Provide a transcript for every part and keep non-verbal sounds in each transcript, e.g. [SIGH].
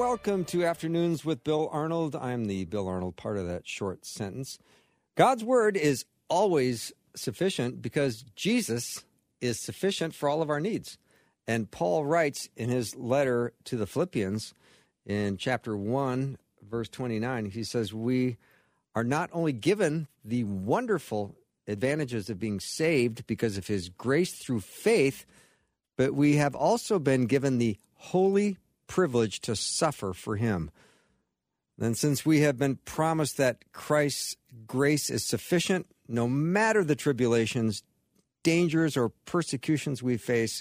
Welcome to Afternoons with Bill Arnold. I'm the Bill Arnold part of that short sentence. God's word is always sufficient because Jesus is sufficient for all of our needs. And Paul writes in his letter to the Philippians in chapter 1, verse 29, he says, We are not only given the wonderful advantages of being saved because of his grace through faith, but we have also been given the holy privilege to suffer for him. And since we have been promised that Christ's grace is sufficient, no matter the tribulations, dangers, or persecutions we face,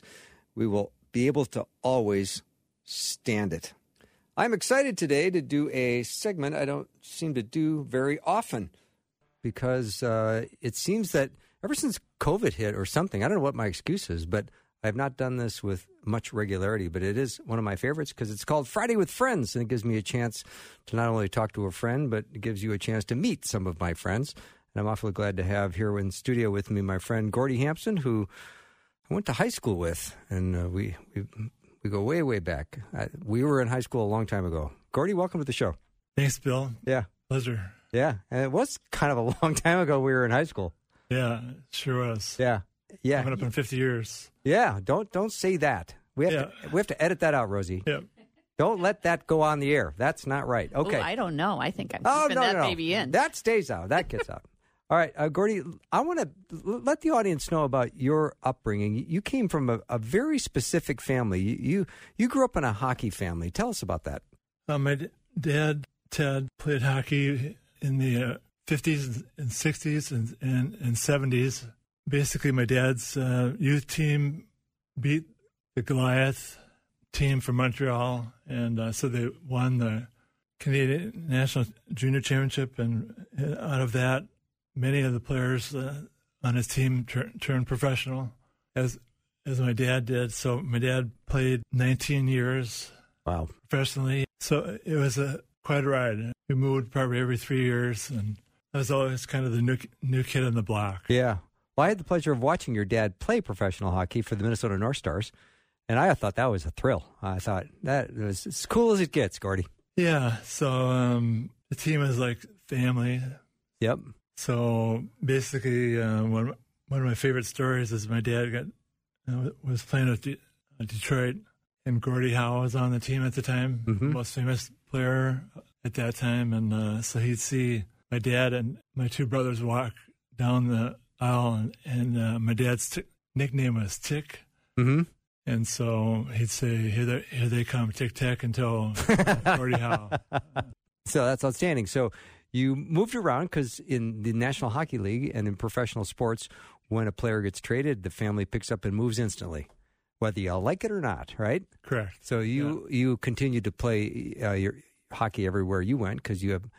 we will be able to always stand it. I'm excited today to do a segment I don't seem to do very often because uh, it seems that ever since COVID hit or something, I don't know what my excuse is, but I have not done this with much regularity, but it is one of my favorites because it's called Friday with Friends, and it gives me a chance to not only talk to a friend, but it gives you a chance to meet some of my friends. And I'm awfully glad to have here in studio with me my friend Gordie Hampson, who I went to high school with, and uh, we, we we go way way back. I, we were in high school a long time ago. Gordie, welcome to the show. Thanks, Bill. Yeah, Pleasure. yeah, and it was kind of a [LAUGHS] long time ago. We were in high school. Yeah, sure was. Yeah, yeah, Coming up in 50 years. Yeah. Don't don't say that. We have Yeah. to we have to edit that out, Rosie. Yeah. Don't let that go on the air. That's not right. Okay. Oh, I don't know. I think I'm Oh, keeping no, that no, no. baby in. That stays out. That gets out. [LAUGHS] All right, uh, Gordie, I want to let the audience know about your upbringing. You came from a, a very specific family. You, you you grew up in a hockey family. Tell us about that. Uh, my d- dad, Ted, played hockey in the uh, 50s and 60s and, and, and 70s. Basically, my dad's uh, youth team beat the Goliath team from Montreal, and uh, so they won the Canadian National Junior Championship. And uh, out of that, many of the players uh, on his team tur- turned professional, as as my dad did. So my dad played 19 years Wow. professionally. So it was a quite a ride. We moved probably every three years, and I was always kind of the new new kid on the block. Yeah. Well, I had the pleasure of watching your dad play professional hockey for the Minnesota North Stars, and I thought that was a thrill. I thought that was as cool as it gets, Gordie. Yeah. So um, the team is like family. Yep. So basically, uh, one one of my favorite stories is my dad got uh, was playing with De- uh, Detroit, and Gordie Howe was on the team at the time, Mhm. most famous player at that time, and uh, so he'd see my dad and my two brothers walk down the aisle, and, and uh, my dad's t- nickname was Tick. Mm-hmm. And so he'd say, "Here they, here they come, tic tac until Gordie Howe." [LAUGHS] So that's outstanding. So you moved around because in the National Hockey League and in professional sports, when a player gets traded, the family picks up and moves instantly, whether you like it or not, right? Correct. So you you continued to play uh, your hockey everywhere you went because you have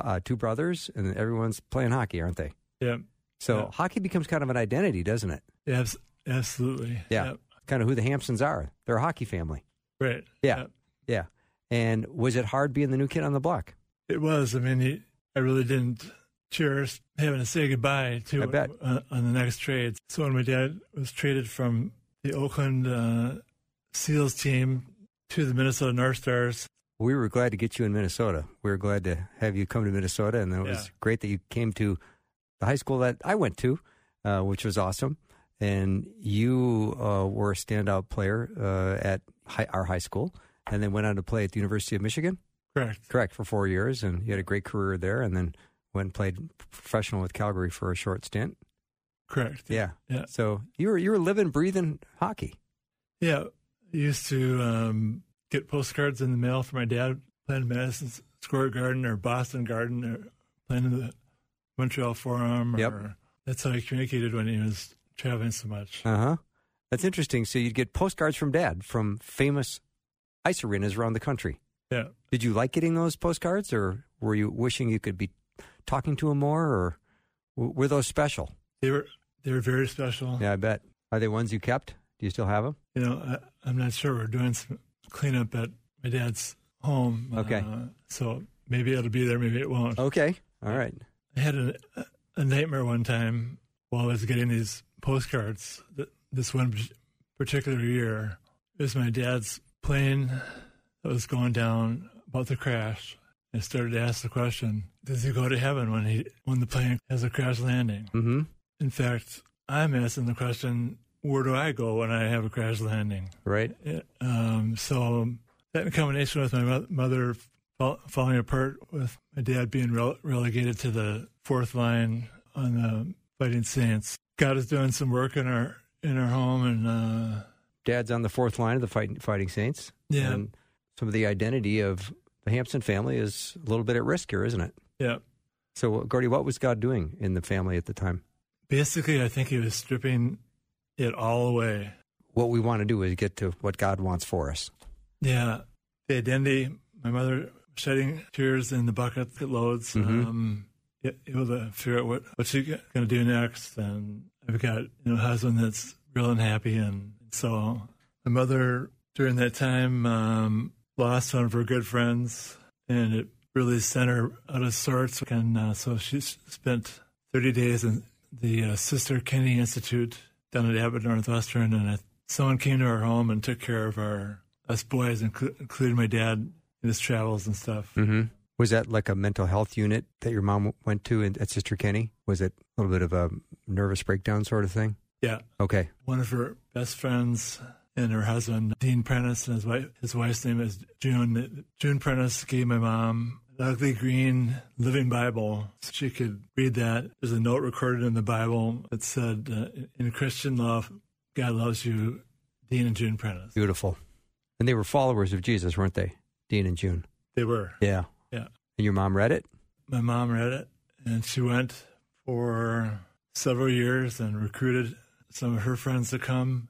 uh, two brothers and everyone's playing hockey, aren't they? Yeah. So hockey becomes kind of an identity, doesn't it? Abs- absolutely. Yeah. Yep. Kind of who the Hampsons are. They're a hockey family. Right. Yeah. Yep. Yeah. And was it hard being the new kid on the block? It was. I mean, he, I really didn't cherish having to say goodbye to. On, on the next trade. So when my dad was traded from the Oakland uh, SEALs team to the Minnesota North Stars, We were glad to get you in Minnesota. We were glad to have you come to Minnesota, and it was Yeah. great that you came to the high school that I went to, uh, which was awesome. And you uh, were a standout player uh, at hi- our high school, and then went on to play at the University of Michigan. correct? Correct for four years, and you had a great career there. And then went and played professional with Calgary for a short stint. Correct. Yeah. Yeah. So you were you were living, breathing hockey. Yeah. I used to um, get postcards in the mail for my dad playing Madison Square Garden or Boston Garden or playing in the Montreal Forum. Or, Yep. That's how he communicated when he was traveling so much. Uh huh. That's interesting. So you'd get postcards from dad from famous ice arenas around the country. Yeah. Did you like getting those postcards, or were you wishing you could be talking to him more, or were those special? They were they were very special. Yeah, I bet. Are they ones you kept? Do you still have them? You know, I, I'm not sure. We're doing some cleanup at my dad's home. Okay. Uh, so maybe it'll be there, maybe it won't. Okay. All right. I had a, a nightmare one time while I was getting these postcards. th- This one particular year, it was my dad's plane that was going down about to crash. I started to ask the question: Does he go to heaven when he when the plane has a crash landing? Mm-hmm. In fact, I'm asking the question: Where do I go when I have a crash landing? Right. Um, so that in combination with my mo- mother falling apart, with my dad being rele- relegated to the fourth line on the Fighting Saints, God is doing some work in our in our home, and uh, Dad's on the fourth line of the fighting, fighting Saints. yeah, And some of the identity of the Hampson family is a little bit at risk here, isn't it? yeah. So, Gordie, what was God doing in the family at the time? Basically, I think he was stripping it all away. What we want to do is get to what God wants for us. Yeah, the identity. My mother shedding tears in the bucket that loads. Mhm. Um, yeah, able to figure out what what's she going to do next, and I've got you know a husband that's real unhappy, and so my mother during that time um, lost one of her good friends, and it really sent her out of sorts, and uh, so she spent 30 days in the uh, Sister Kenny Institute down at Abbott Northwestern, and uh, someone came to our home and took care of our us boys, inclu- including my dad in his travels and stuff. Mm-hmm. Was that like a mental health unit that your mom went to in, at Sister Kenny? Was it a little bit of a nervous breakdown sort of thing? Yeah, Okay. one of her best friends and her husband, Dean Prentice, and his wife. His wife's name is June. June Prentice gave my mom an ugly green Living Bible. So she could read that. There's a note recorded in the Bible that said, uh, "In Christian love, God loves you." Dean and June Prentice. Beautiful. And they were followers of Jesus, weren't they? Dean and June. They were. Yeah. Yeah. And your mom read it? My mom read it, and she went for several years and recruited some of her friends to come.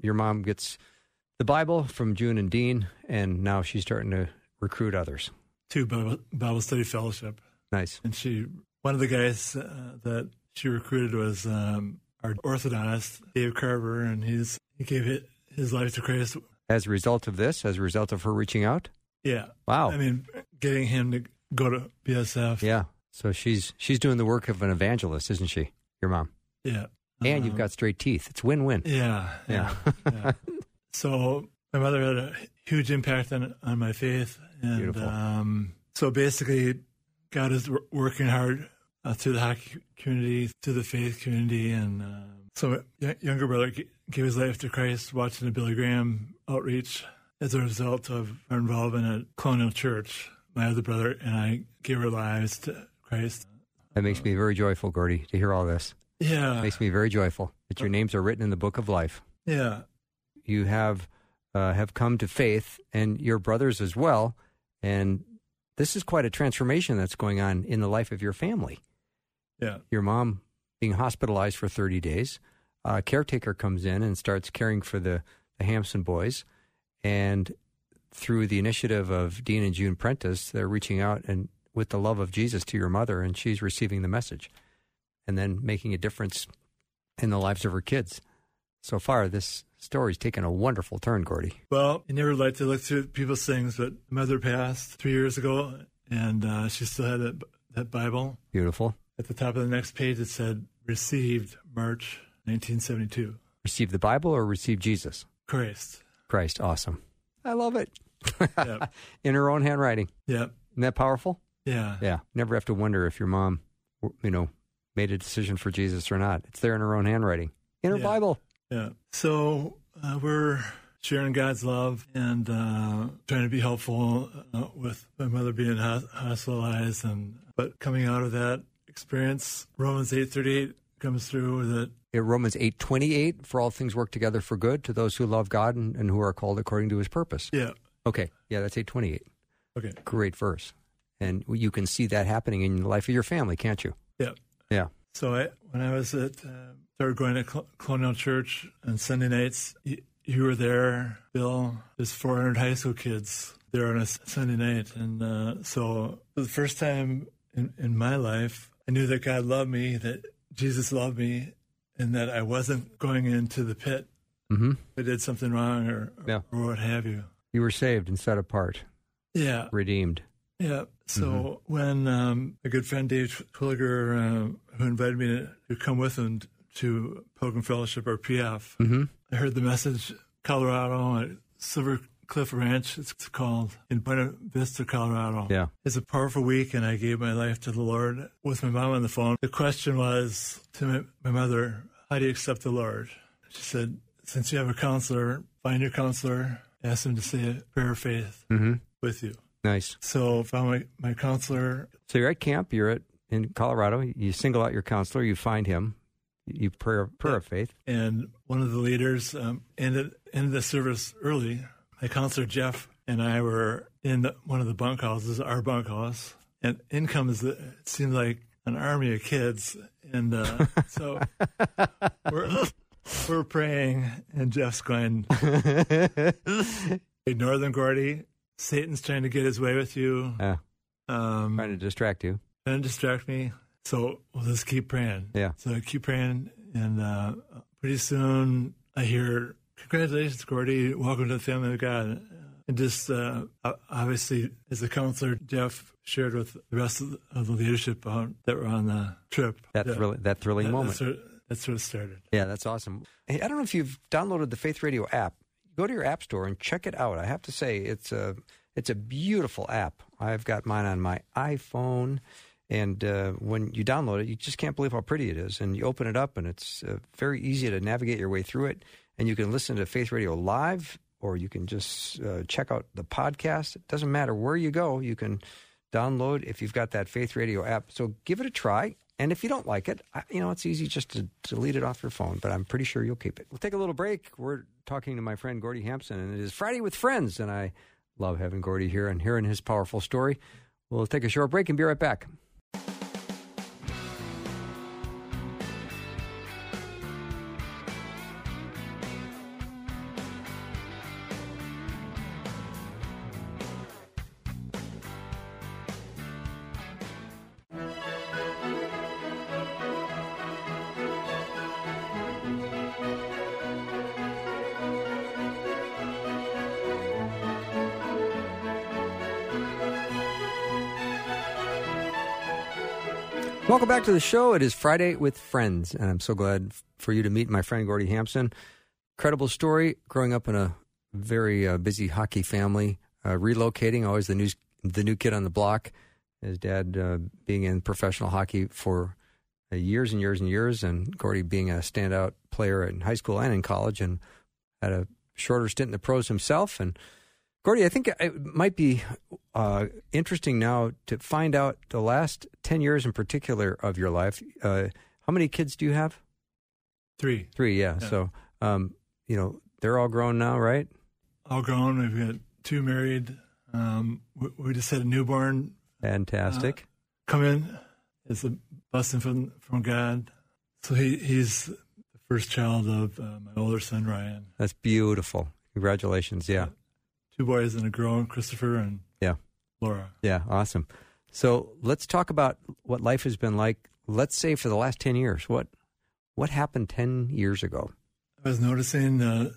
Your mom gets the Bible from June and Dean, and now she's starting to recruit others. to Bible, Bible Study Fellowship. Nice. And she, one of the guys uh, that she recruited was um, our orthodontist, Dave Carver, and he's he gave it, his life to Christ. As a result of this, as a result of her reaching out? Yeah, Wow. I mean, getting him to go to BSF. yeah. So she's she's doing the work of an evangelist, isn't she? Your mom. yeah. And you've Um, got straight teeth. It's win-win. yeah, Yeah. yeah. yeah. [LAUGHS] So my mother had a huge impact on on my faith, and Beautiful. um, so basically, God is working hard uh, through the hockey community, through the faith community, and um, so my younger brother gave his life to Christ watching the Billy Graham outreach. As a result of our involvement at Colonial Church, my other brother and I gave our lives to Christ. That makes me very joyful, Gordie, to hear all this. Yeah, makes me very joyful that your names are written in the book of life. yeah, You have uh, have come to faith, and your brothers as well. And this is quite a transformation that's going on in the life of your family. yeah, Your mom being hospitalized for 30 days. A caretaker comes in and starts caring for the, the Hampson boys. And through the initiative of Dean and June Prentice, they're reaching out and with the love of Jesus to your mother, and she's receiving the message and then making a difference in the lives of her kids. So far, this story's taken a wonderful turn, Gordie. Well, I never like to look through people's things, but mother passed three years ago, and uh, she still had that, that Bible. Beautiful. At the top of the next page, it said, received March 1972. Receive the Bible or receive Jesus? Christ. Christ. Awesome. I love it. Yep. [LAUGHS] in her own handwriting. Yep. Isn't that powerful? Yeah. Yeah. Never have to wonder if your mom, you know, made a decision for Jesus or not. It's there in her own handwriting, in her Yeah. Bible. Yeah. So uh, we're sharing God's love and uh, trying to be helpful uh, with my mother being hos- hospitalized, and but coming out of that experience, Romans eight thirty eight comes through that In Romans eight twenty eight, for all things work together for good to those who love God and, and who are called according to His purpose. yeah Okay, yeah, that's eight twenty eight. okay Great verse, and you can see that happening in the life of your family, can't you? yeah Yeah. So I, when I was at uh, started going to Col- Colonial Church on Sunday nights. You, you were there, Bill. There's 400 high school kids there on a Sunday night, and uh, so for the first time in, in my life, I knew that God loved me, that Jesus loved me, and that I wasn't going into the pit. Mm-hmm. I did something wrong or, Yeah. or what have you. You were saved and set apart, Yeah, redeemed. yeah. So Mm-hmm. when um, a good friend Dave Twilliger, uh, who invited me to, to come with him to Pilgrim Fellowship or PF, Mm-hmm. I heard the message Colorado at Silver Cliff Ranch. It's called in Buena Vista, Colorado. Yeah. It's a powerful week, and I gave my life to the Lord with my mom on the phone. The question was to my, my mother, "How do you accept the Lord?" She said, "Since you have a counselor, find your counselor, ask him to say a prayer of faith Mm-hmm. with you." Nice. So, found my, my counselor. So you're at camp. You're at in Colorado. You single out your counselor. You find him. You prayer prayer of faith. and one of the leaders um, ended ended the service early. My counselor Jeff and I were in the, one of the bunkhouses, our bunkhouse, and in comes the, it seemed like an army of kids, and uh, [LAUGHS] so we're we're praying, and Jeff's going, [LAUGHS] "Hey, Northern Gordie, Satan's trying to get his way with you, Yeah. um, Trying to distract you. trying to distract me." So we'll just keep praying. Yeah. So I keep praying, and uh, pretty soon I hear, "Congratulations, Gordie! Welcome to the family of God." And just uh, obviously, as a counselor, Jeff shared with the rest of the, leadership out that were on the trip. That thrilling that thrilling That- moment. That's where, that's where it started. Yeah, that's awesome. Hey, I don't know if you've downloaded the Faith Radio app. Go to your app store and check it out. I have to say, it's a it's a beautiful app. I've got mine on my iPhone, and uh, when you download it, you just can't believe how pretty it is. And you open it up, and it's uh, very easy to navigate your way through it. And you can listen to Faith Radio live, or you can just uh, check out the podcast. It doesn't matter where you go. You can download if you've got that Faith Radio app. So give it a try. And if you don't like it, I- you know, it's easy just to delete it off your phone, but I'm pretty sure you'll keep it. We'll take a little break. We're talking to my friend Gordie Hampson, and it is Friday with Friends, and I love having Gordie here and hearing his powerful story. We'll take a short break and be right back. Welcome back to the show. It is Friday with Friends, and I'm so glad for you to meet my friend Gordie Hampson. Incredible story. Growing up in a very uh, busy hockey family, uh, relocating, always the new the new kid on the block. His dad uh, being in professional hockey for uh, years and years and years, and Gordie being a standout player in high school and in college, and had a shorter stint in the pros himself. And Gordie, I think it might be uh, interesting now to find out the last 10 years in particular of your life. Uh, how many kids do you have? Three, Three, yeah. Yeah. So, um, you know, they're all grown now, right? all grown. We've got two married. Um, we, we just had a newborn Fantastic. come in. It's a blessing from from God. So he, he's the first child of uh, my older son Ryan. That's beautiful. Congratulations. Yeah. Two boys and a girl, Christopher and Yeah. Laura. Yeah. Awesome. So let's talk about what life has been like, let's say for the last 10 years. What, what happened 10 years ago? I was noticing uh,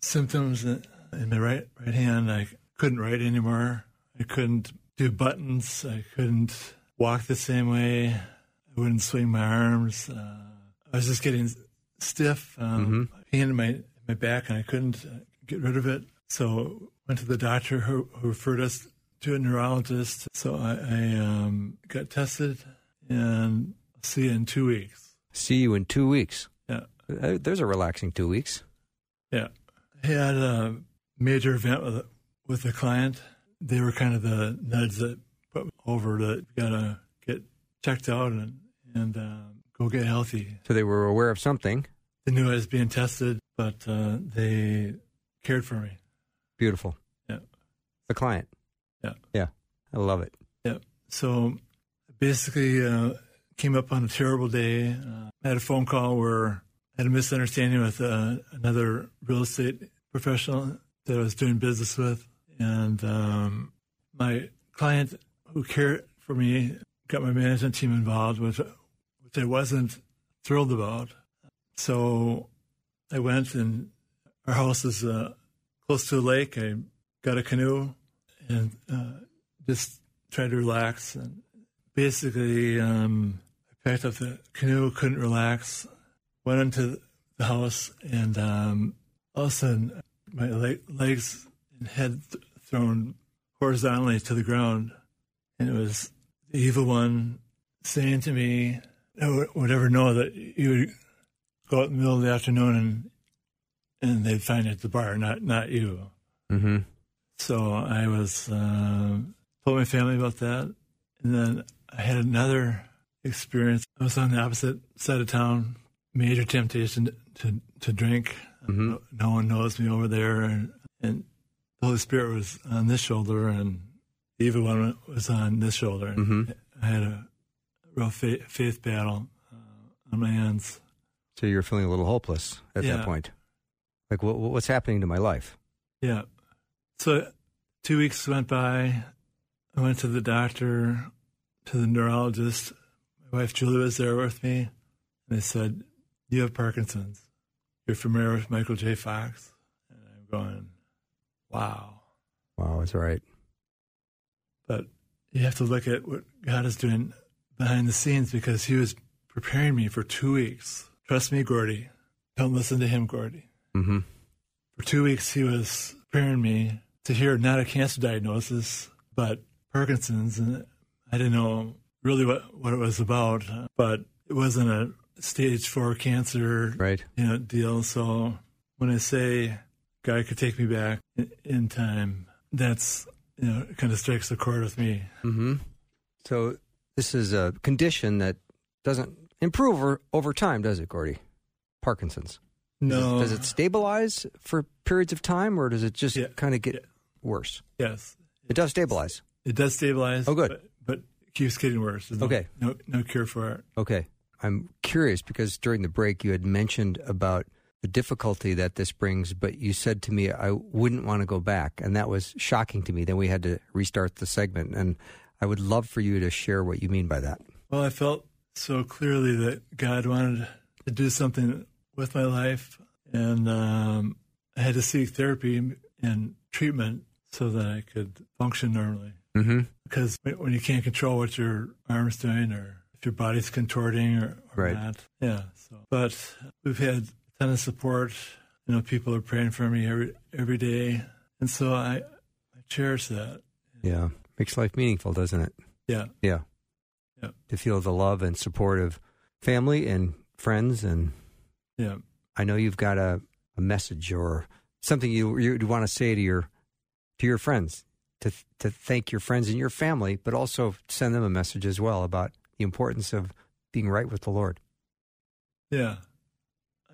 symptoms in my right right hand. I couldn't write anymore. I couldn't do buttons. I couldn't walk the same way. I wouldn't swing my arms. Uh, I was just getting stiff, um, pain in my my back, and I couldn't uh, get rid of it. So went to the doctor who, who referred us to a neurologist. So I, I um, got tested, and see you in two weeks. See you in two weeks. Yeah. Uh, There's a relaxing two weeks. Yeah. I had a major event with a, with a client. They were kind of the nudge that put me over that you got to get checked out and, and um, go get healthy. So they were aware of something. They knew I was being tested, but uh, they cared for me. Beautiful. Yeah. The client. Yeah. Yeah. I love it. Yeah. So basically, uh, came up on a terrible day. Uh, I had a phone call where I had a misunderstanding with uh, another real estate professional that I was doing business with, and um, my client who cared for me got my management team involved, which which I wasn't thrilled about. So I went, and our house is uh, close to a lake. I got a canoe and uh, just tried to relax. And basically, um, I packed up the canoe, couldn't relax, went into the house, and um, all of a sudden, my le- legs and head th- thrown horizontally to the ground. And it was the evil one saying to me, I would ever know that you would go out in the middle of the afternoon and and they'd find it at the bar, not not you. Mm-hmm. So I was uh, told my family about that, and then I had another experience. I was on the opposite side of town. Major temptation to to drink. Mm-hmm. No, no one knows me over there, and, and the Holy Spirit was on this shoulder, and the evil one was on this shoulder. And Mhm. I had a real faith, faith battle uh, on my hands. So you're feeling a little hopeless at Yeah. that point. Like, what, what's happening to my life? Yeah. So two weeks went by. I went to the doctor, to the neurologist. My wife Julie was there with me, and they said, "You have Parkinson's. You're familiar with Michael J. Fox." And I'm going, "Wow!" Wow, that's right. But you have to look at what God is doing behind the scenes because He was preparing me for two weeks. Trust me, Gordie. Don't listen to him, Gordie. Mm-hmm. For two weeks, he was preparing me to hear not a cancer diagnosis, but Parkinson's. And I didn't know really what, what it was about, but it wasn't a stage four cancer Right. you know, deal. So when I say God could take me back in, time, that's, you know, it kind of strikes a chord with me. Mm-hmm. So this is a condition that doesn't improve over, over time, does it, Gordie? Parkinson's. Does it- No. Does it stabilize for periods of time, or does it just Yeah. kind of get Yeah. worse? Yes. It does stabilize. It does stabilize. Oh, good. But, but it keeps getting worse. There's no- Okay. No, no cure for it. Okay. I'm curious because during the break you had mentioned about the difficulty that this brings, but you said to me I wouldn't want to go back, and that was shocking to me. Then we had to restart the segment, and I would love for you to share what you mean by that. Well, I felt so clearly that God wanted to do something with my life, and um, I had to seek therapy and treatment so that I could function normally. Mm-hmm. Because when you can't control what your arm's doing, or if your body's contorting, or, or Right. not, yeah. So, but we've had a ton of support. You know, people are praying for me every every day, and so I, I cherish that. Yeah, makes life meaningful, doesn't it? Yeah, Yeah. Yeah. To feel the love and support of family and friends, and yeah. I know you've got a, a message or something you you want to say to your to your friends to to thank your friends and your family, but also send them a message as well about the importance of being right with the Lord. Yeah.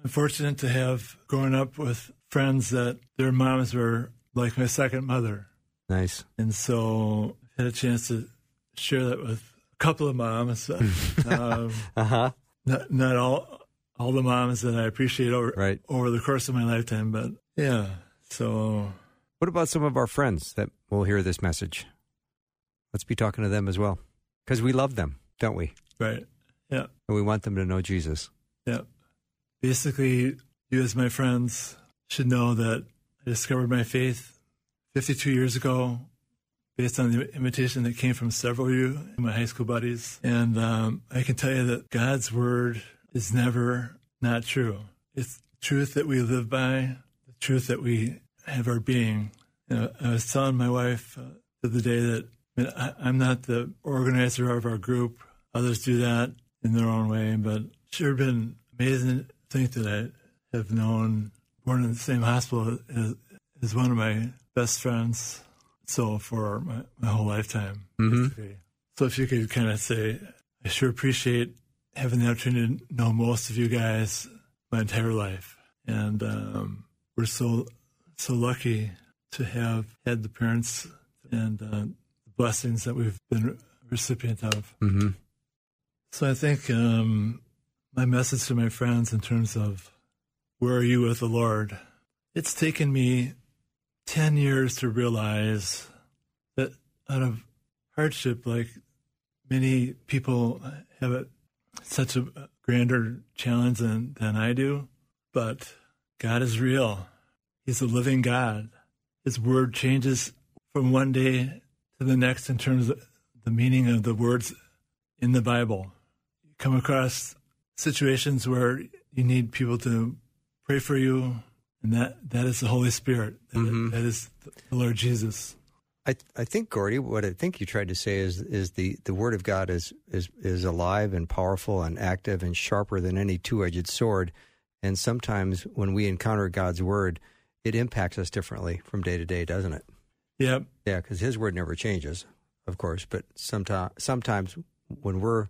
I'm fortunate to have grown up with friends that their moms were like my second mother. Nice. And so I had a chance to share that with a couple of moms. [LAUGHS] um, Uh huh. not, not all all the moms that I appreciate over Right. over the course of my lifetime, but yeah. So What about some of our friends that will hear this message? Let's be talking to them as well, because we love them, don't we? right. Yeah. And we want them to know Jesus. Yeah. Basically, you as my friends should know that I discovered my faith 52 years ago based on the invitation that came from several of you, my high school buddies. And um, I can tell you that God's word is never not true. It's truth that we live by, the truth that we have our being. You know, I was telling my wife uh, the other day that I mean, I, I'm not the organizer of our group. Others do that in their own way, but sure been amazing to think that I have known, born in the same hospital as, as one of my best friends. So for my, my whole lifetime. Mhm. So if you could kind of say, I sure appreciate having the opportunity to know most of you guys my entire life. And um, we're so, so lucky to have had the parents and uh, the blessings that we've been recipient of. Mm-hmm. So I think um, my message to my friends in terms of Where are you with the Lord? It's taken me 10 years to realize that out of hardship, like many people have it such a grander challenge than, than I do, but God is real. He's a living God. His word changes from one day to the next in terms of the meaning of the words in the Bible. You come across situations where you need people to pray for you, and that, that is the Holy Spirit. That, Mhm. that is the Lord Jesus. I, I think Gordie, what I think you tried to say is is the, the word of God is, is is alive and powerful and active and sharper than any two edged sword. And sometimes when we encounter God's word, it impacts us differently from day to day, doesn't it? Yep. Yeah, because His word never changes, of course. But sometimes sometimes when we're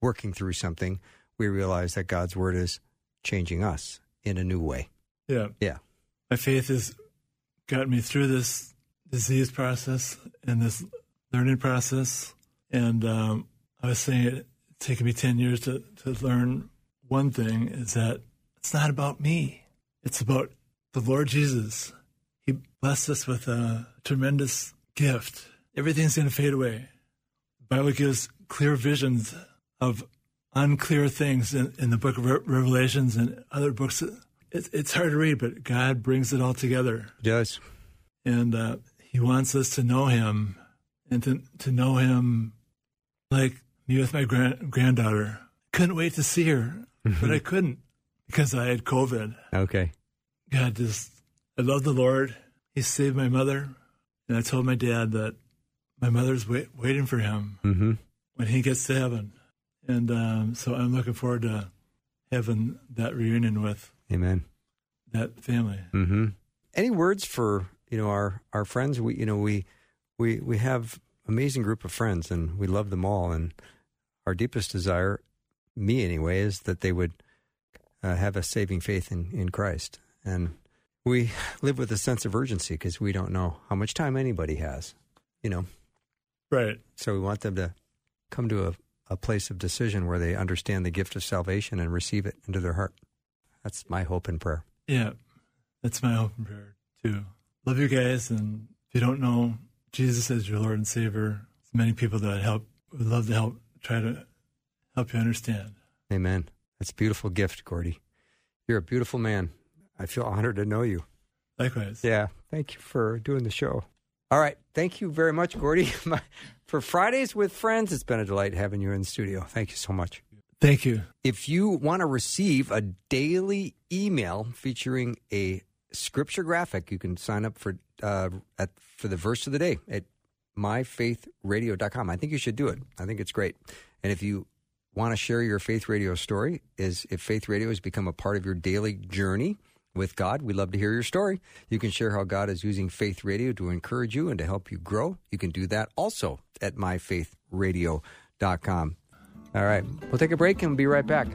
working through something, we realize that God's word is changing us in a new way. Yeah. Yeah. My faith has gotten me through this disease process and this learning process. And um, I was saying it, it's taken me 10 years to, to learn one thing is that it's not about me, it's about the Lord Jesus. He blessed us with a tremendous gift. Everything's going to fade away. The Bible gives clear visions of unclear things in, in the book of Re- Revelations and other books. It, it's hard to read, but God brings it all together. He does. And uh, He wants us to know Him and to, to know Him like me with my grand, granddaughter. Couldn't wait to see her, [LAUGHS] but I couldn't because I had COVID. Okay. God just, I love the Lord. He saved my mother. And I told my dad that my mother's wait, waiting for him Mm-hmm. when he gets to heaven. And um, so I'm looking forward to having that reunion with Amen. that family. Mm-hmm. Any words for you know our our friends? We you know we we we have amazing group of friends, and we love them all. And our deepest desire, me anyway, is that they would uh, have a saving faith in in Christ. And we live with a sense of urgency because we don't know how much time anybody has. You know, Right. so we want them to come to a, a place of decision where they understand the gift of salvation and receive it into their heart. That's my hope and prayer. Yeah. That's my hope and prayer, too. Love you guys. And if you don't know Jesus as your Lord and Savior, there's many people that help, would love to help, try to help you understand. Amen. That's a beautiful gift, Gordie. You're a beautiful man. I feel honored to know you. Likewise. Yeah. Thank you for doing the show. All right. Thank you very much, Gordie. [LAUGHS] For Fridays with Friends, it's been a delight having you in the studio. Thank you so much. Thank you. If you want to receive a daily email featuring a scripture graphic, you can sign up for uh, at for the verse of the day at myfaithradio.com. I think you should do it. I think it's great. And if you want to share your faith radio story, is if faith radio has become a part of your daily journey with God, we'd love to hear your story. You can share how God is using faith radio to encourage you and to help you grow. You can do that also at myfaithradio.com. All right. We'll take a break and we'll be right back.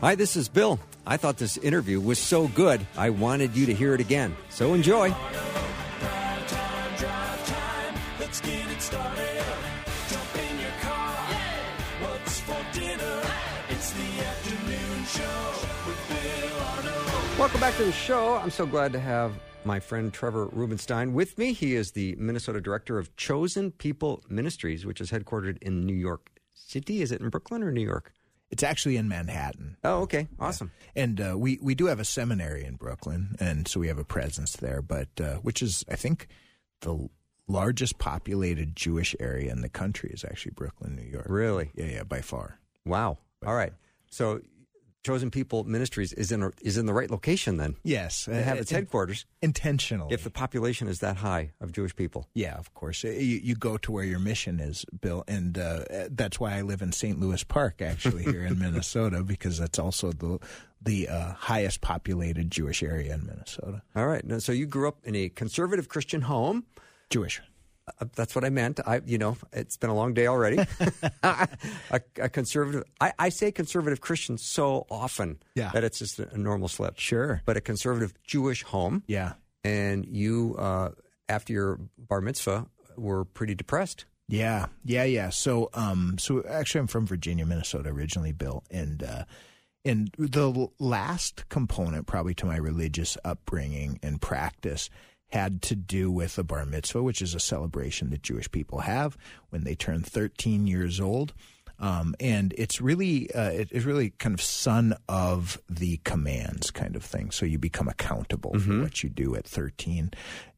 Hi, this is Bill. I thought this interview was so good, I wanted you to hear it again. So enjoy. Welcome back to the show. I'm so glad to have my friend Trevor Rubenstein with me. He is the Minnesota director of Chosen People Ministries, which is headquartered in New York City. Is it in Brooklyn or New York? It's actually in Manhattan. Oh, okay. Awesome. And uh, we, we do have a seminary in Brooklyn, and so we have a presence there, but uh, which is, I think, the largest populated Jewish area in the country is actually Brooklyn, New York. Really? Yeah, yeah, by far. Wow. All right. So Chosen People Ministries is in is in the right location then. Yes, They have its headquarters intentionally. if the population is that high of Jewish people. yeah, of course. Uh, You, you go to where your mission is, Bill, and uh, that's why I live in St. Louis Park, actually, here in [LAUGHS] Minnesota, because that's also the the uh, highest populated Jewish area in Minnesota. All right. Now, so you grew up in a conservative Christian home. Jewish. Uh, That's what I meant. I, you know, it's been a long day already. [LAUGHS] [LAUGHS] a, a conservative. I, I say conservative Christian so often Yeah. that it's just a, a normal slip. Sure. But a conservative Jewish home, Yeah. and you, uh, after your bar mitzvah, were pretty depressed. Yeah, yeah, yeah. So, um, so actually, I'm from Virginia, Minnesota originally, Bill, and uh, and the last component, probably to my religious upbringing and practice, had to do with the bar mitzvah, which is a celebration that Jewish people have when they turn 13 years old. Um, and it's really, uh, it, it's really kind of son of the commands kind of thing. So you become accountable for what you do at 13.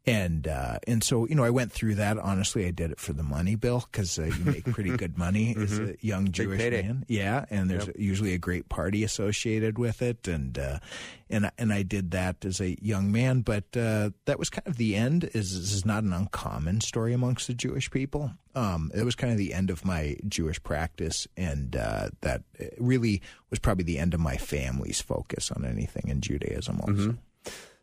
And, uh, and so, you know, I went through that. Honestly, I did it for the money, Bill, because uh, you make pretty good money [LAUGHS] as a young Jewish man. Yeah. And there's usually a great party associated with it. And, uh, and, I- and I did that as a young man, but, uh, that was kind of the end is, this is not an uncommon story amongst the Jewish people. Um, it was kind of the end of my Jewish practice. And, uh, that really was probably the end of my family's focus on anything in Judaism also.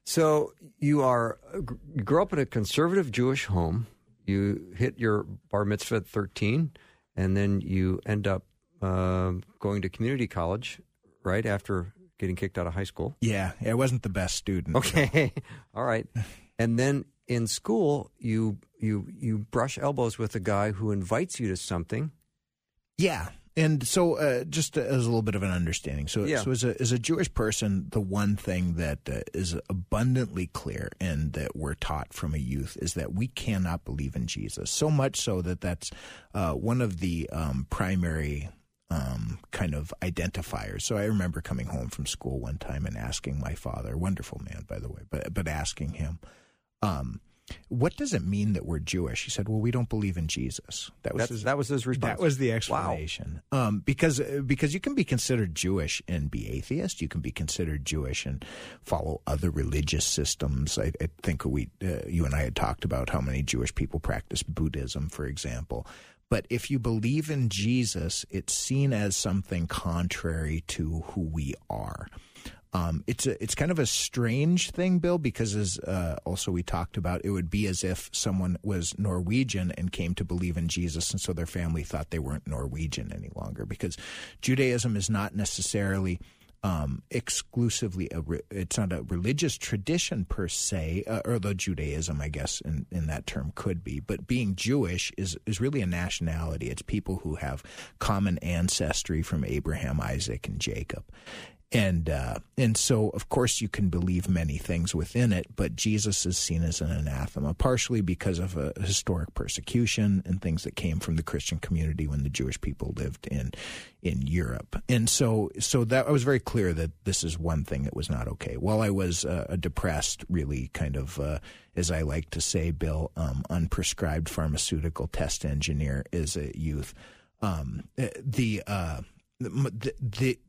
So you are you grew up in a conservative Jewish home. You hit your bar mitzvah at thirteen, and then you end up um going to community college right after getting kicked out of high school. Yeah. I wasn't the best student. Okay, [LAUGHS] all right, and then in school you you you brush elbows with a guy who invites you to something. Yeah. And so, uh, just as a little bit of an understanding, so, Yeah. so as a as a Jewish person, the one thing that uh, is abundantly clear and that we're taught from a youth is that we cannot believe in Jesus. So much so that that's uh, one of the um, primary um, kind of identifiers. So I remember coming home from school one time and asking my father, wonderful man by the way, but but asking him, um, what does it mean that we're Jewish? He said, well, we don't believe in Jesus. That was That's, his, that was his response. that was the explanation. Um, because because you can be considered Jewish and be atheist. You can be considered Jewish and follow other religious systems. I, I think we uh, you and I had talked about how many Jewish people practice Buddhism, for example. But if you believe in Jesus, it's seen as something contrary to who we are. Um, it's a, it's kind of a strange thing, Bill, because as uh, also we talked about, it would be as if someone was Norwegian and came to believe in Jesus, and so their family thought they weren't Norwegian any longer. Because Judaism is not necessarily um, exclusively a re- it's not a religious tradition per se, uh, although Judaism, I guess, in, in that term could be. But being Jewish is is really a nationality. It's people who have common ancestry from Abraham, Isaac, and Jacob. And uh, and so, of course, you can believe many things within it, but Jesus is seen as an anathema, partially because of a historic persecution and things that came from the Christian community when the Jewish people lived in in Europe. And so, so that I was very clear that this is one thing that was not okay. While I was uh, a depressed, really kind of, uh, as I like to say, Bill, um, unprescribed pharmaceutical test engineer as a youth, um, the uh, the, the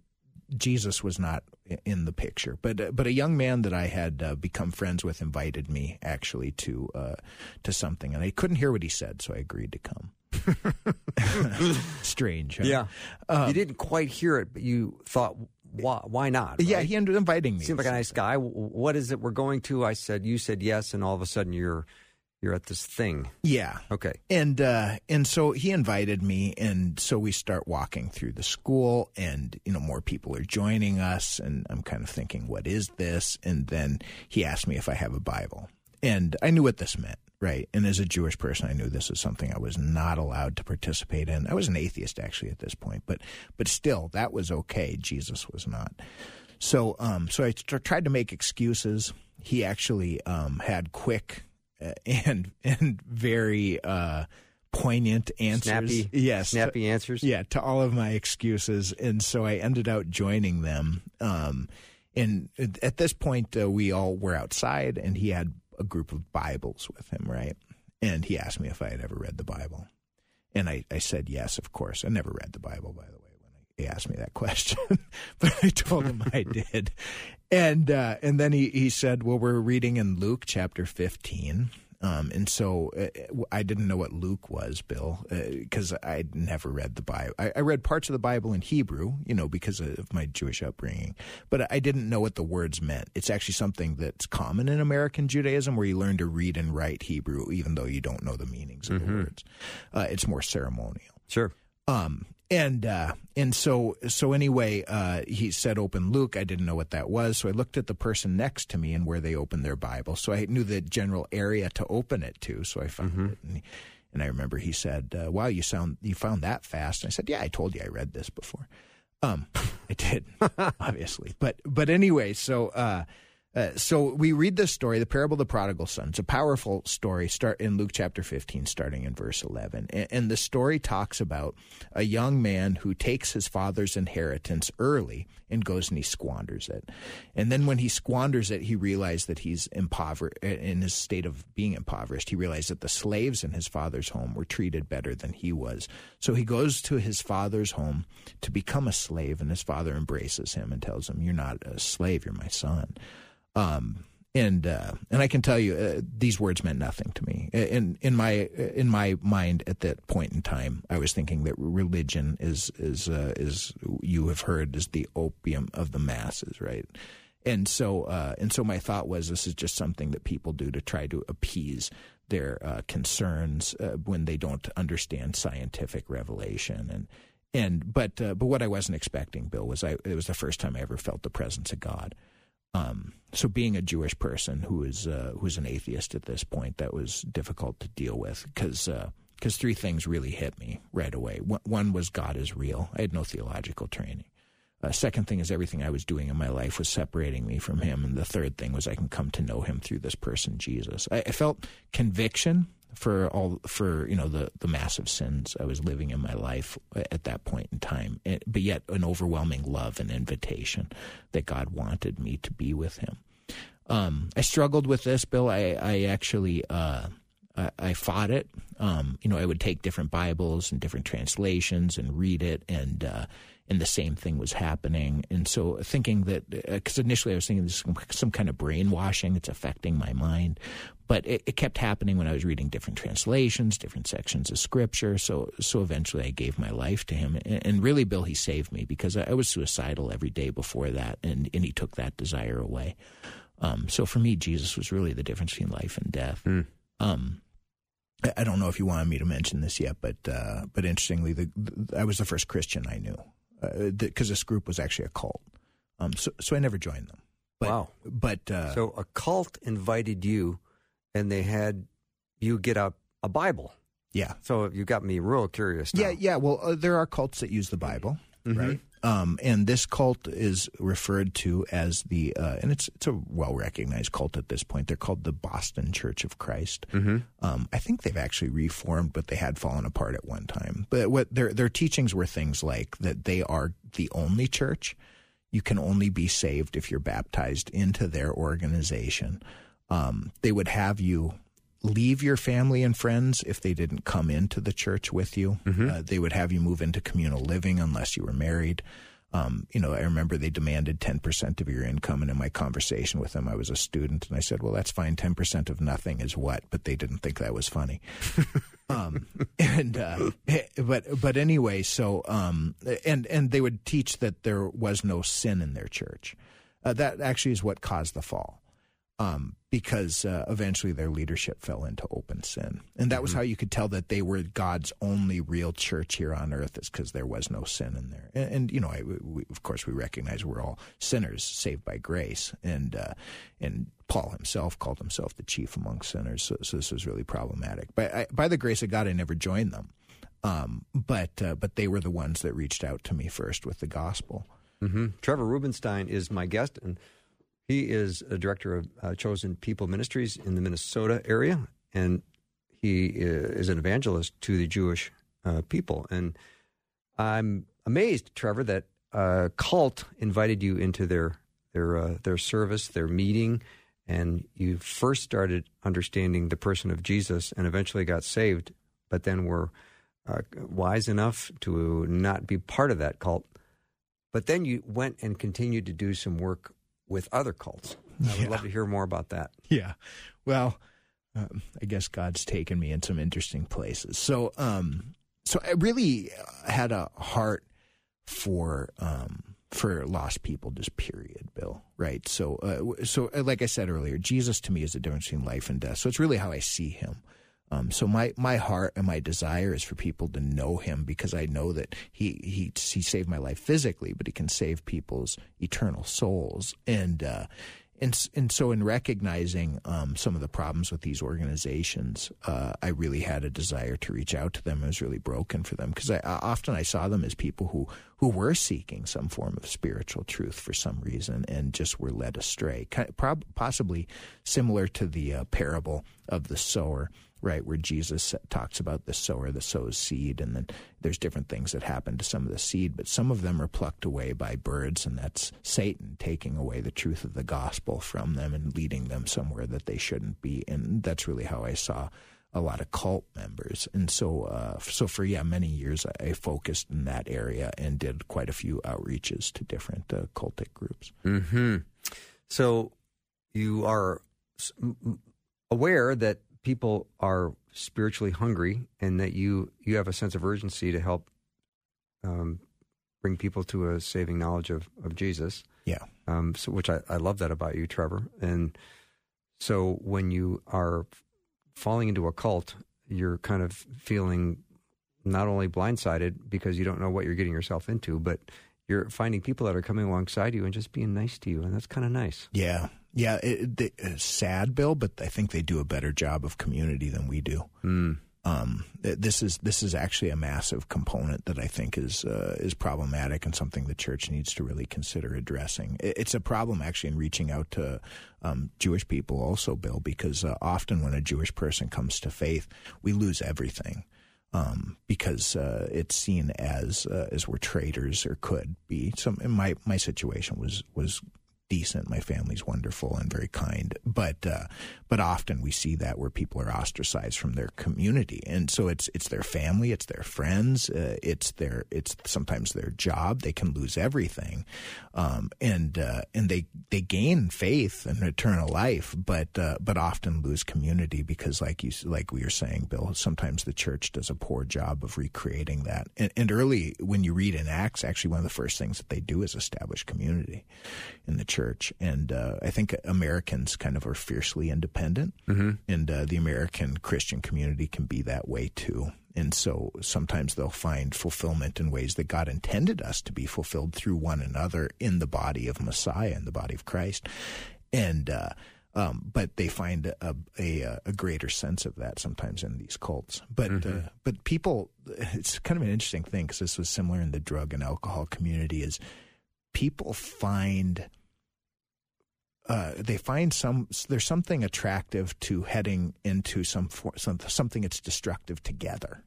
Jesus was not in the picture, but uh, but a young man that I had uh, become friends with invited me actually to uh, to something, and I couldn't hear what he said, so I agreed to come. [LAUGHS] Strange, huh? yeah. you didn't quite hear it, but you thought, why, why not? yeah. He ended up inviting me. Seemed like a nice guy. What is it we're going to? I said, you said yes, and all of a sudden you're you're at this thing. Yeah. Okay. And uh, and so he invited me, and so we start walking through the school, and you know more people are joining us, and I'm kind of thinking, what is this? And then he asked me if I have a Bible, and I knew what this meant, right? And as a Jewish person, I knew this is something I was not allowed to participate in. I was an atheist actually at this point, but but still, that was okay. Jesus was not. So um, so I t- tried to make excuses. He actually um, had quick [LAUGHS] and and very uh, poignant answers. Snappy, yes, snappy answers. yeah, to all of my excuses, and so I ended out joining them. Um, and at this point, uh, we all were outside, and he had a group of Bibles with him, right? And he asked me if I had ever read the Bible, and I, I said yes, of course. I never read the Bible, by the way, he asked me that question, [LAUGHS] but I told him I [LAUGHS] did. And uh, and then he, he said, "Well, we're reading in Luke chapter 15." Um, and so uh, I didn't know what Luke was, Bill, because I'd never read the Bible. I, I read parts of the Bible in Hebrew, you know, because of my Jewish upbringing, but I didn't know what the words meant. It's actually something that's common in American Judaism where you learn to read and write Hebrew, even though you don't know the meanings of the words. Uh, it's more ceremonial. Sure. Um, and uh, and so so anyway, uh, he said open Luke. I didn't know what that was, so I looked at the person next to me and where they opened their Bible. So I knew the general area to open it to. So I found it, and, and I remember he said, uh, "Wow, you sound you found that fast." And I said, "Yeah, I told you I read this before." Um, [LAUGHS] I did, obviously, but but anyway, so. Uh, so we read this story, the parable of the prodigal son. It's a powerful story. Start in Luke chapter 15, starting in verse 11. And, and the story talks about a young man who takes his father's inheritance early and goes and he squanders it. And then when he squanders it, he realizes that he's impoverished in his state of being impoverished. He realized that the slaves in his father's home were treated better than he was. So he goes to his father's home to become a slave, and his father embraces him and tells him, "You're not a slave; you're my son." Um, and uh, and I can tell you, uh, these words meant nothing to me. In in my in my mind at that point in time, I was thinking that religion is is uh, is you have heard is the opium of the masses, right? And so uh, and so my thought was this is just something that people do to try to appease their uh, concerns uh, when they don't understand scientific revelation and. And but uh, but what I wasn't expecting, Bill, was I it was the first time I ever felt the presence of God. Um, so being a Jewish person who is uh, who's an atheist at this point, that was difficult to deal with because because three things really hit me right away. One, one was God is real. I had no theological training. Uh, second thing is everything I was doing in my life was separating me from Him, and the third thing was I can come to know Him through this person, Jesus. I, I felt conviction for all for you know the the massive sins I was living in my life at that point in time, eh, but yet an overwhelming love and invitation that God wanted me to be with Him. Um, I struggled with this, Bill. I I actually. Uh, I, I fought it. Um, you know, I would take different Bibles and different translations and read it, and uh, and the same thing was happening. And so, thinking that because initially I was thinking this is some, some kind of brainwashing, it's affecting my mind, but it, it kept happening when I was reading different translations, different sections of Scripture. So, so eventually I gave my life to Him, and, and really, Bill, He saved me because I, I was suicidal every day before that, and and He took that desire away. Um, so for me, Jesus was really the difference between life and death. Um, I- I don't know if you wanted me to mention this yet, but uh, but interestingly, the, the, I was the first Christian I knew because this group was actually a cult. Um, so so I never joined them. But, Wow. But uh, So a cult invited you, and they had you get a, a Bible. yeah, So you got me real curious. Now. yeah, yeah. Well, uh, there are cults that use the Bible, right? Um, and this cult is referred to as the, uh, and it's it's a well recognized cult at this point. They're called the Boston Church of Christ. Um, I think they've actually reformed, but they had fallen apart at one time. But what their their teachings were things like that they are the only church. You can only be saved if you're baptized into their organization. Um, they would have you leave your family and friends if they didn't come into the church with you. Uh, they would have you move into communal living unless you were married. Um, you know, I remember they demanded 10% of your income. And in my conversation with them, I was a student and I said, well, that's fine. 10% of nothing is what? But they didn't think that was funny. [LAUGHS] um, and, uh, [LAUGHS] but, but anyway, so, um, and, and they would teach that there was no sin in their church. Uh, that actually is what caused the fall um, because uh, eventually their leadership fell into open sin. And that was how you could tell that they were God's only real church here on earth, is because there was no sin in there. And, and you know, I, we, of course, we recognize we're all sinners saved by grace. And, uh, and Paul himself called himself the chief among sinners. So, so this was really problematic. But I, by the grace of God, I never joined them. Um, but, uh, but they were the ones that reached out to me first with the gospel. hmm Trevor Rubenstein is my guest, and he is a director of uh, Chosen People Ministries in the Minnesota area, and he is an evangelist to the Jewish uh, people. And I'm amazed, Trevor, that a cult invited you into their their uh, their service, their meeting, and you first started understanding the person of Jesus, and eventually got saved, but then were uh, wise enough to not be part of that cult. But then you went and continued to do some work with other cults. I would Yeah. love to hear more about that. Yeah. Well, um, I guess God's taken me in some interesting places. So, um, so I really had a heart for um, for lost people, just period, Bill. Right. So, uh, so uh, like I said earlier, Jesus to me is the difference between life and death. So it's really how I see Him. Um, so my, my heart and my desire is for people to know him because I know that he, he he saved my life physically, but he can save people's eternal souls. And uh, and and so in recognizing um, some of the problems with these organizations, uh, I really had a desire to reach out to them. I was really broken for them because I, often I saw them as people who who were seeking some form of spiritual truth for some reason and just were led astray. Kind of, prob- possibly similar to the uh, parable of the sower right, where Jesus talks about the sower, the sows seed, and then there's different things that happen to some of the seed, but some of them are plucked away by birds, and that's Satan taking away the truth of the gospel from them and leading them somewhere that they shouldn't be. And that's really how I saw a lot of cult members. And so, uh, so for yeah, many years I focused in that area and did quite a few outreaches to different uh, cultic groups. Hmm. So you are aware that people are spiritually hungry and that you you have a sense of urgency to help um, bring people to a saving knowledge of, of Jesus. Yeah. Um, so which I, I love that about you, Trevor. And so when you are falling into a cult, you're kind of feeling not only blindsided because you don't know what you're getting yourself into, but you're finding people that are coming alongside you and just being nice to you, and that's kind of nice. Yeah. Yeah, it, it, it's sad, Bill, but I think they do a better job of community than we do. Mm. Um, this is this is actually a massive component that I think is uh, is problematic and something the church needs to really consider addressing. It's a problem actually in reaching out to um, Jewish people also, Bill, because uh, often when a Jewish person comes to faith, we lose everything. Um, because uh, it's seen as uh, as we're traitors or could be. Some in my my situation was was decent. My family's wonderful and very kind, but uh, but often we see that where people are ostracized from their community, and so it's it's their family, it's their friends, uh, it's their it's sometimes their job. They can lose everything, um, and uh, and they they gain faith and eternal life, but uh, but often lose community because, like you like we were saying, Bill, sometimes the church does a poor job of recreating that. And, and early when you read in Acts, actually one of the first things that they do is establish community in the church. And uh, I think Americans kind of are fiercely independent, and uh, the American Christian community can be that way too. And so sometimes they'll find fulfillment in ways that God intended us to be fulfilled through one another in the body of Messiah, in the body of Christ. And, uh, um, but they find a, a, a greater sense of that sometimes in these cults. But uh, but people, it's kind of an interesting thing because this was similar in the drug and alcohol community. Is people find uh, they find some there's something attractive to heading into some, for, some something that's destructive together,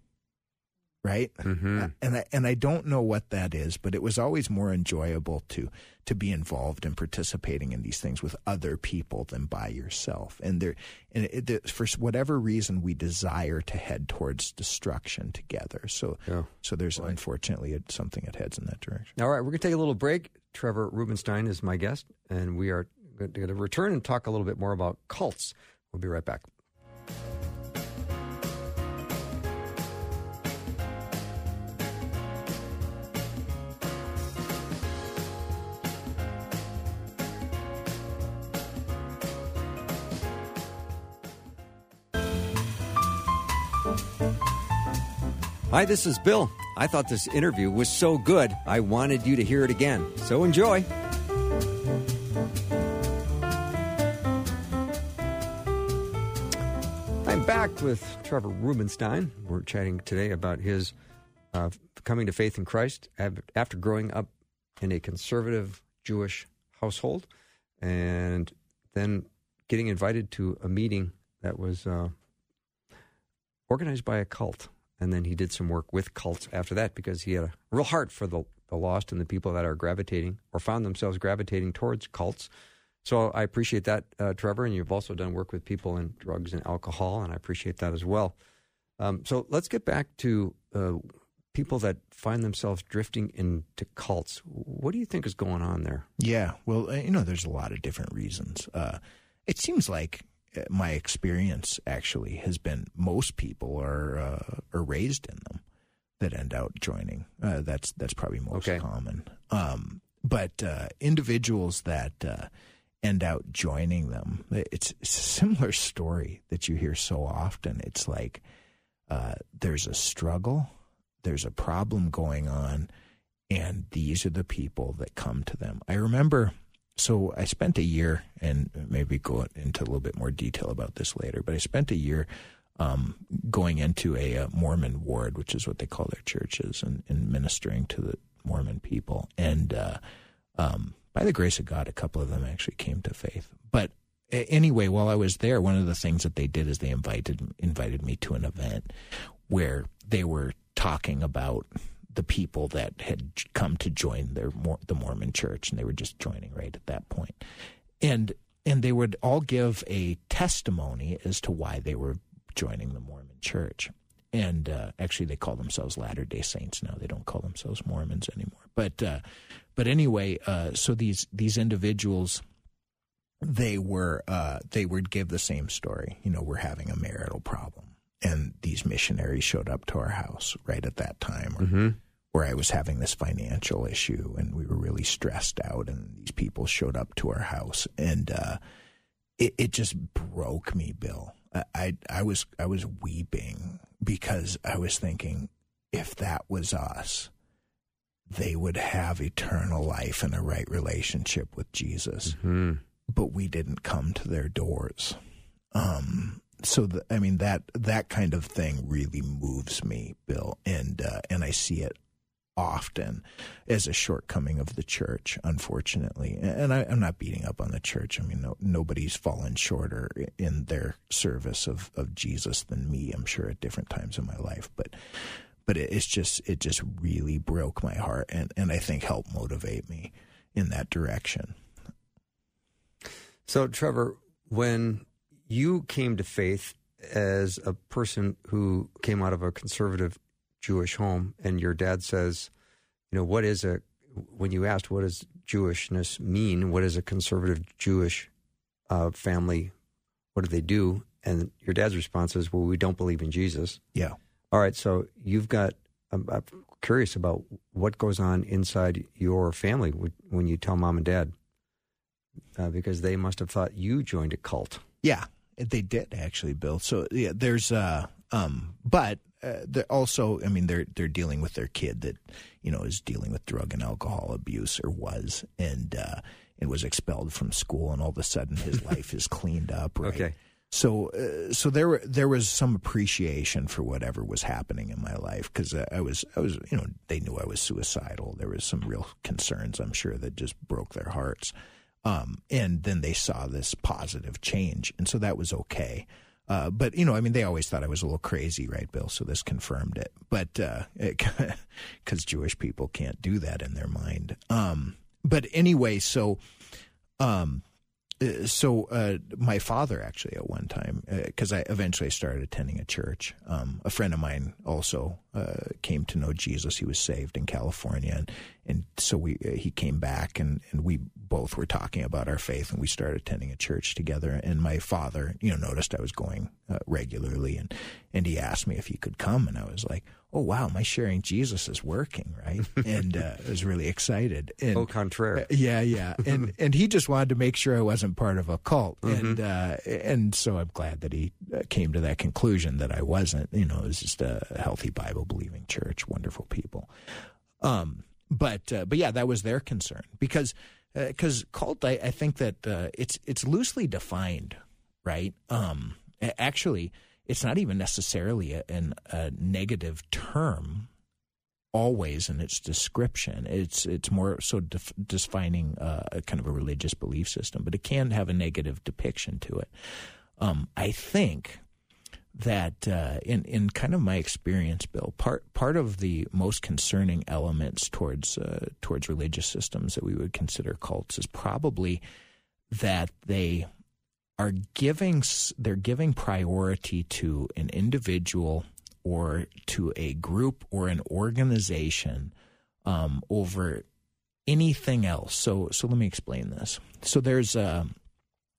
right? Mhm. Uh, and I and I don't know what that is, but it was always more enjoyable to to be involved and participating in these things with other people than by yourself. And there, and it, it, for whatever reason, we desire to head towards destruction together. So Yeah. so there's unfortunately something that heads in that direction. All right, we're going to take a little break. Trevor Rubenstein is my guest, and we are going to return and talk a little bit more about cults. We'll be right back. Hi, this is Bill. I thought this interview was so good, I wanted you to hear it again. So enjoy. I'm back with Trevor Rubenstein. We're chatting today about his uh, coming to faith in Christ after growing up in a conservative Jewish household and then getting invited to a meeting that was uh, organized by a cult. And then he did some work with cults after that because he had a real heart for the, the lost and the people that are gravitating or found themselves gravitating towards cults. So I appreciate that, uh, Trevor. And you've also done work with people in drugs and alcohol, and I appreciate that as well. Um, so let's get back to uh, people that find themselves drifting into cults. What do you think is going on there? Yeah, well, uh, you know, there's a lot of different reasons. Uh, it seems like my experience actually has been most people are uh, are raised in them that end out joining. Uh, that's that's probably most Okay. common. Um, but uh, individuals that uh, end out joining them, it's, a similar story that you hear so often. It's like uh, there's a struggle, there's a problem going on, and these are the people that come to them. I remember. So I spent a year, and maybe go into a little bit more detail about this later. But I spent a year um, going into a, uh Mormon ward, which is what they call their churches, and, and ministering to the Mormon people. And uh, um, by the grace of God, a couple of them actually came to faith. But anyway, while I was there, one of the things that they did is they invited invited me to an event where they were talking about the people that had come to join their the Mormon Church, and they were just joining right at that point, and and they would all give a testimony as to why they were joining the Mormon Church. And uh, actually, they call themselves Latter Day Saints now. They don't call themselves Mormons anymore. But uh, but anyway, uh, so these these individuals they were uh, they would give the same story. You know, we're having a marital problem, and these missionaries showed up to our house right at that time, or, where I was having this financial issue, and we were really stressed out, and these people showed up to our house, and uh, it, it just broke me, Bill. I, I I was I was weeping because I was thinking, if that was us, they would have eternal life and a right relationship with Jesus Hmm. but we didn't come to their doors. Um, so the, I mean that that kind of thing really moves me, Bill, and uh, and I see it often as a shortcoming of the church, unfortunately. And I, I'm not beating up on the church. I mean, no, nobody's fallen shorter in their service of of Jesus than me. I'm sure at different times in my life, but but it, it's just it just really broke my heart, and and I think helped motivate me in that direction. So, Trevor, when you came to faith as a person who came out of a conservative Jewish home, and your dad says, you know, what is a, when you asked what does Jewishness mean, what is a conservative Jewish uh, family, what do they do? And your dad's response is, well, we don't believe in Jesus. Yeah. All right, so you've got, I'm, I'm curious about what goes on inside your family when- you tell mom and dad, uh, because they must have thought you joined a cult. Yeah, they did actually, Bill. So yeah, there's uh um but uh, they're also I mean they're they're dealing with their kid that you know is dealing with drug and alcohol abuse or was and uh and was expelled from school and all of a sudden his [LAUGHS] life is cleaned up, right? Okay. So, uh, so there there was some appreciation for whatever was happening in my life because I was I was you know they knew I was suicidal. There was some real concerns I'm sure that just broke their hearts, um, and then they saw this positive change, and so that was okay. Uh, but you know, I mean, they always thought I was a little crazy, right, Bill? So this confirmed it. But because [LAUGHS] Jewish people can't do that in their mind. Um, but anyway, so um, uh, so uh, my father actually at one time because I eventually started attending a church. Um, a friend of mine also uh, came to know Jesus. He was saved in California, and, and so we uh, he came back and, and we both were talking about our faith, and we started attending a church together. And my father, you know, noticed I was going uh, regularly, and and he asked me if he could come, and I was like, "Oh wow, my sharing Jesus is working, right?" [LAUGHS] and uh, I was really excited. And, Au contraire. yeah, yeah, and [LAUGHS] and he just wanted to make sure I wasn't part of a cult, and uh, and so I'm glad that he came to that conclusion that I wasn't. You know, it was just a healthy Bible believing church, wonderful people. Um, but uh, but yeah, that was their concern because because cult, I, I think that uh, it's it's loosely defined, right? Um, actually, it's not even necessarily a, an, a negative term always in its description. It's it's more so def- defining uh, a kind of a religious belief system, but it can have a negative depiction to it. Um, I think that uh, in in kind of my experience, Bill, part part of the most concerning elements towards uh, towards religious systems that we would consider cults is probably that they are giving they're giving priority to an individual or to a group or an organization um, over anything else. So so let me explain this. So there's a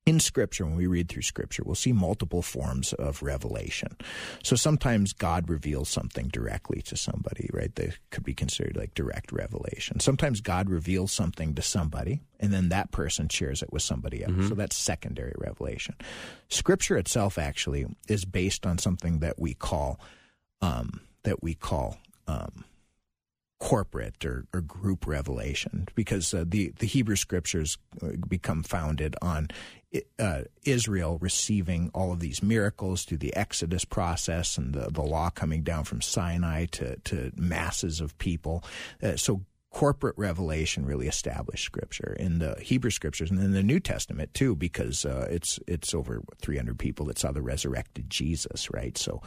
in Scripture, when we read through Scripture, we'll see multiple forms of revelation. So sometimes God reveals something directly to somebody, right? That could be considered like direct revelation. Sometimes God reveals something to somebody, and then that person shares it with somebody else. So that's secondary revelation. Scripture itself actually is based on something that we call um, that we call um, corporate or, or group revelation because uh, the, the Hebrew scriptures uh, become founded on uh, Israel receiving all of these miracles through the Exodus process and the, the law coming down from Sinai to, to masses of people. Uh, so corporate revelation really established scripture in the Hebrew scriptures and in the New Testament too, because uh, it's it's over 300 people that saw the resurrected Jesus, right? So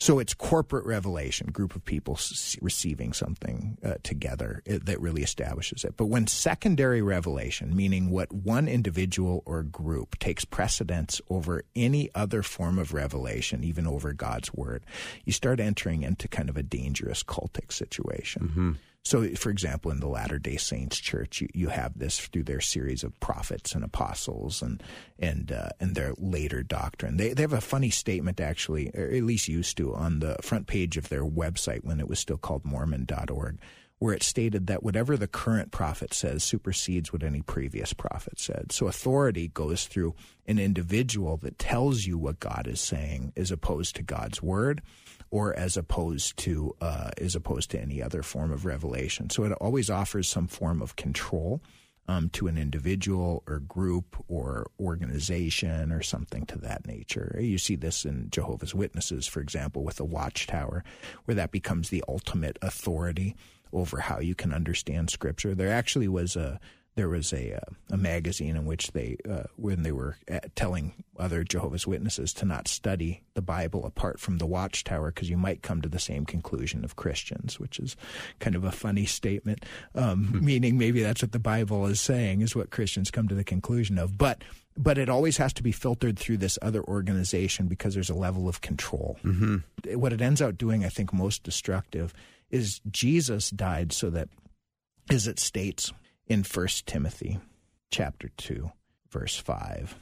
so it's corporate revelation, group of people receiving something uh, together uh, that really establishes it. But when secondary revelation, meaning what one individual or group takes precedence over any other form of revelation, even over God's word, you start entering into kind of a dangerous cultic situation. So, for example, in the Latter Day Saints Church, you, you have this through their series of prophets and apostles and and uh, and their later doctrine. They they have a funny statement actually, or at least used to, on the front page of their website when it was still called Mormon.org, where it stated that whatever the current prophet says supersedes what any previous prophet said. So authority goes through an individual that tells you what God is saying, as opposed to God's word or as opposed to uh, as opposed to any other form of revelation. So it always offers some form of control um, to an individual or group or organization or something to that nature. You see this in Jehovah's Witnesses, for example, with the Watchtower, where that becomes the ultimate authority over how you can understand Scripture. There actually was a there was a uh, a magazine in which they uh, when they were uh, telling other Jehovah's Witnesses to not study the Bible apart from the Watchtower because you might come to the same conclusion of Christians, which is kind of a funny statement, um, meaning maybe that's what the Bible is saying is what Christians come to the conclusion of, but. But it always has to be filtered through this other organization because there's a level of control. Mm-hmm. What it ends out doing, I think, most destructive is Jesus died so that, as it states, in 1 Timothy chapter 2 verse 5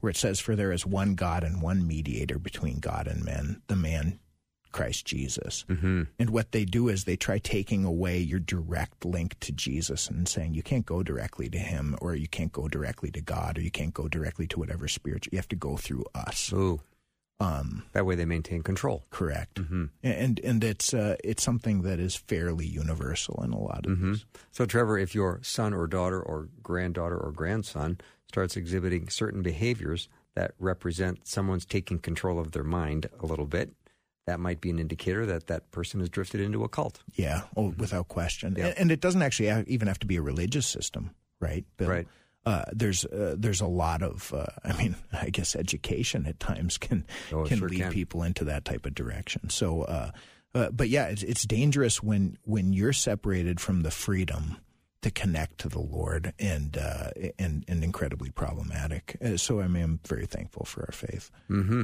where it says for there is one God and one mediator between God and men the man Christ Jesus. Mm-hmm. And what they do is they try taking away your direct link to Jesus and saying you can't go directly to him or you can't go directly to God or you can't go directly to whatever spirit you have to go through us. Ooh. Um That way they maintain control. correct. Mm-hmm. And and it's uh, it's something that is fairly universal in a lot of Mm-hmm. these. So, Trevor, if your son or daughter or granddaughter or grandson starts exhibiting certain behaviors that represent someone's taking control of their mind a little bit, that might be an indicator that that person has drifted into a cult. Yeah, oh, without question. Mm-hmm. Yeah. And, and it doesn't actually even have to be a religious system, right? Bill? Right. Uh, there's uh, there's a lot of uh, I mean [LAUGHS] I guess education at times can Oh, can sure lead can. people into that type of direction. So, uh, uh, but yeah, it's, it's dangerous when when you're separated from the freedom to connect to the Lord, and uh, and and incredibly problematic. So I mean, I'm very thankful for our faith. Mm-hmm.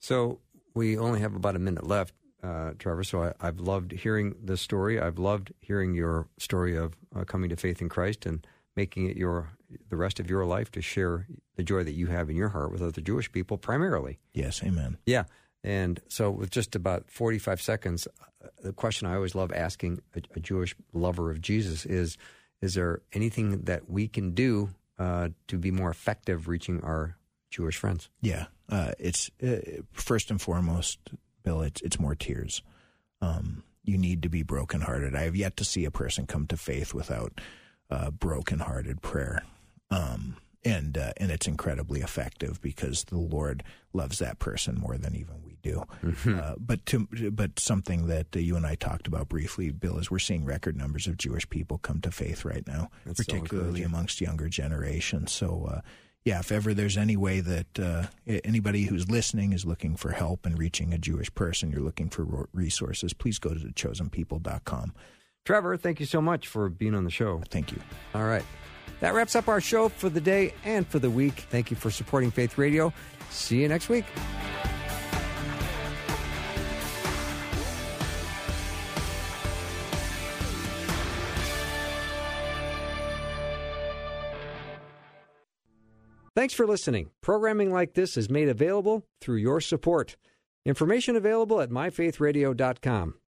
So we only have about a minute left, uh, Trevor. So I, I've loved hearing this story. I've loved hearing your story of uh, coming to faith in Christ and making it your the rest of your life to share the joy that you have in your heart with other Jewish people, primarily. Yes, Amen. Yeah. And so, with just about 45 seconds, uh, the question I always love asking a, a Jewish lover of Jesus is Is there anything that we can do uh, to be more effective reaching our Jewish friends? Yeah, uh, it's uh, first and foremost, Bill. It's it's more tears. Um, you need to be brokenhearted. I have yet to see a person come to faith without uh, brokenhearted prayer, um, and uh, and it's incredibly effective because the Lord loves that person more than even we do. Uh, but to but something that uh, you and I talked about briefly, Bill, is we're seeing record numbers of Jewish people come to faith right now, That's particularly encouraging. amongst younger generations. So. Uh, yeah, if ever there's any way that uh, anybody who's listening is looking for help in reaching a Jewish person, you're looking for resources, please go to thechosenpeople.com. Trevor, thank you so much for being on the show. Thank you. All right. That wraps up our show for the day and for the week. Thank you for supporting Faith Radio. See you next week. Thanks for listening. Programming like this is made available through your support. Information available at myfaithradio.com.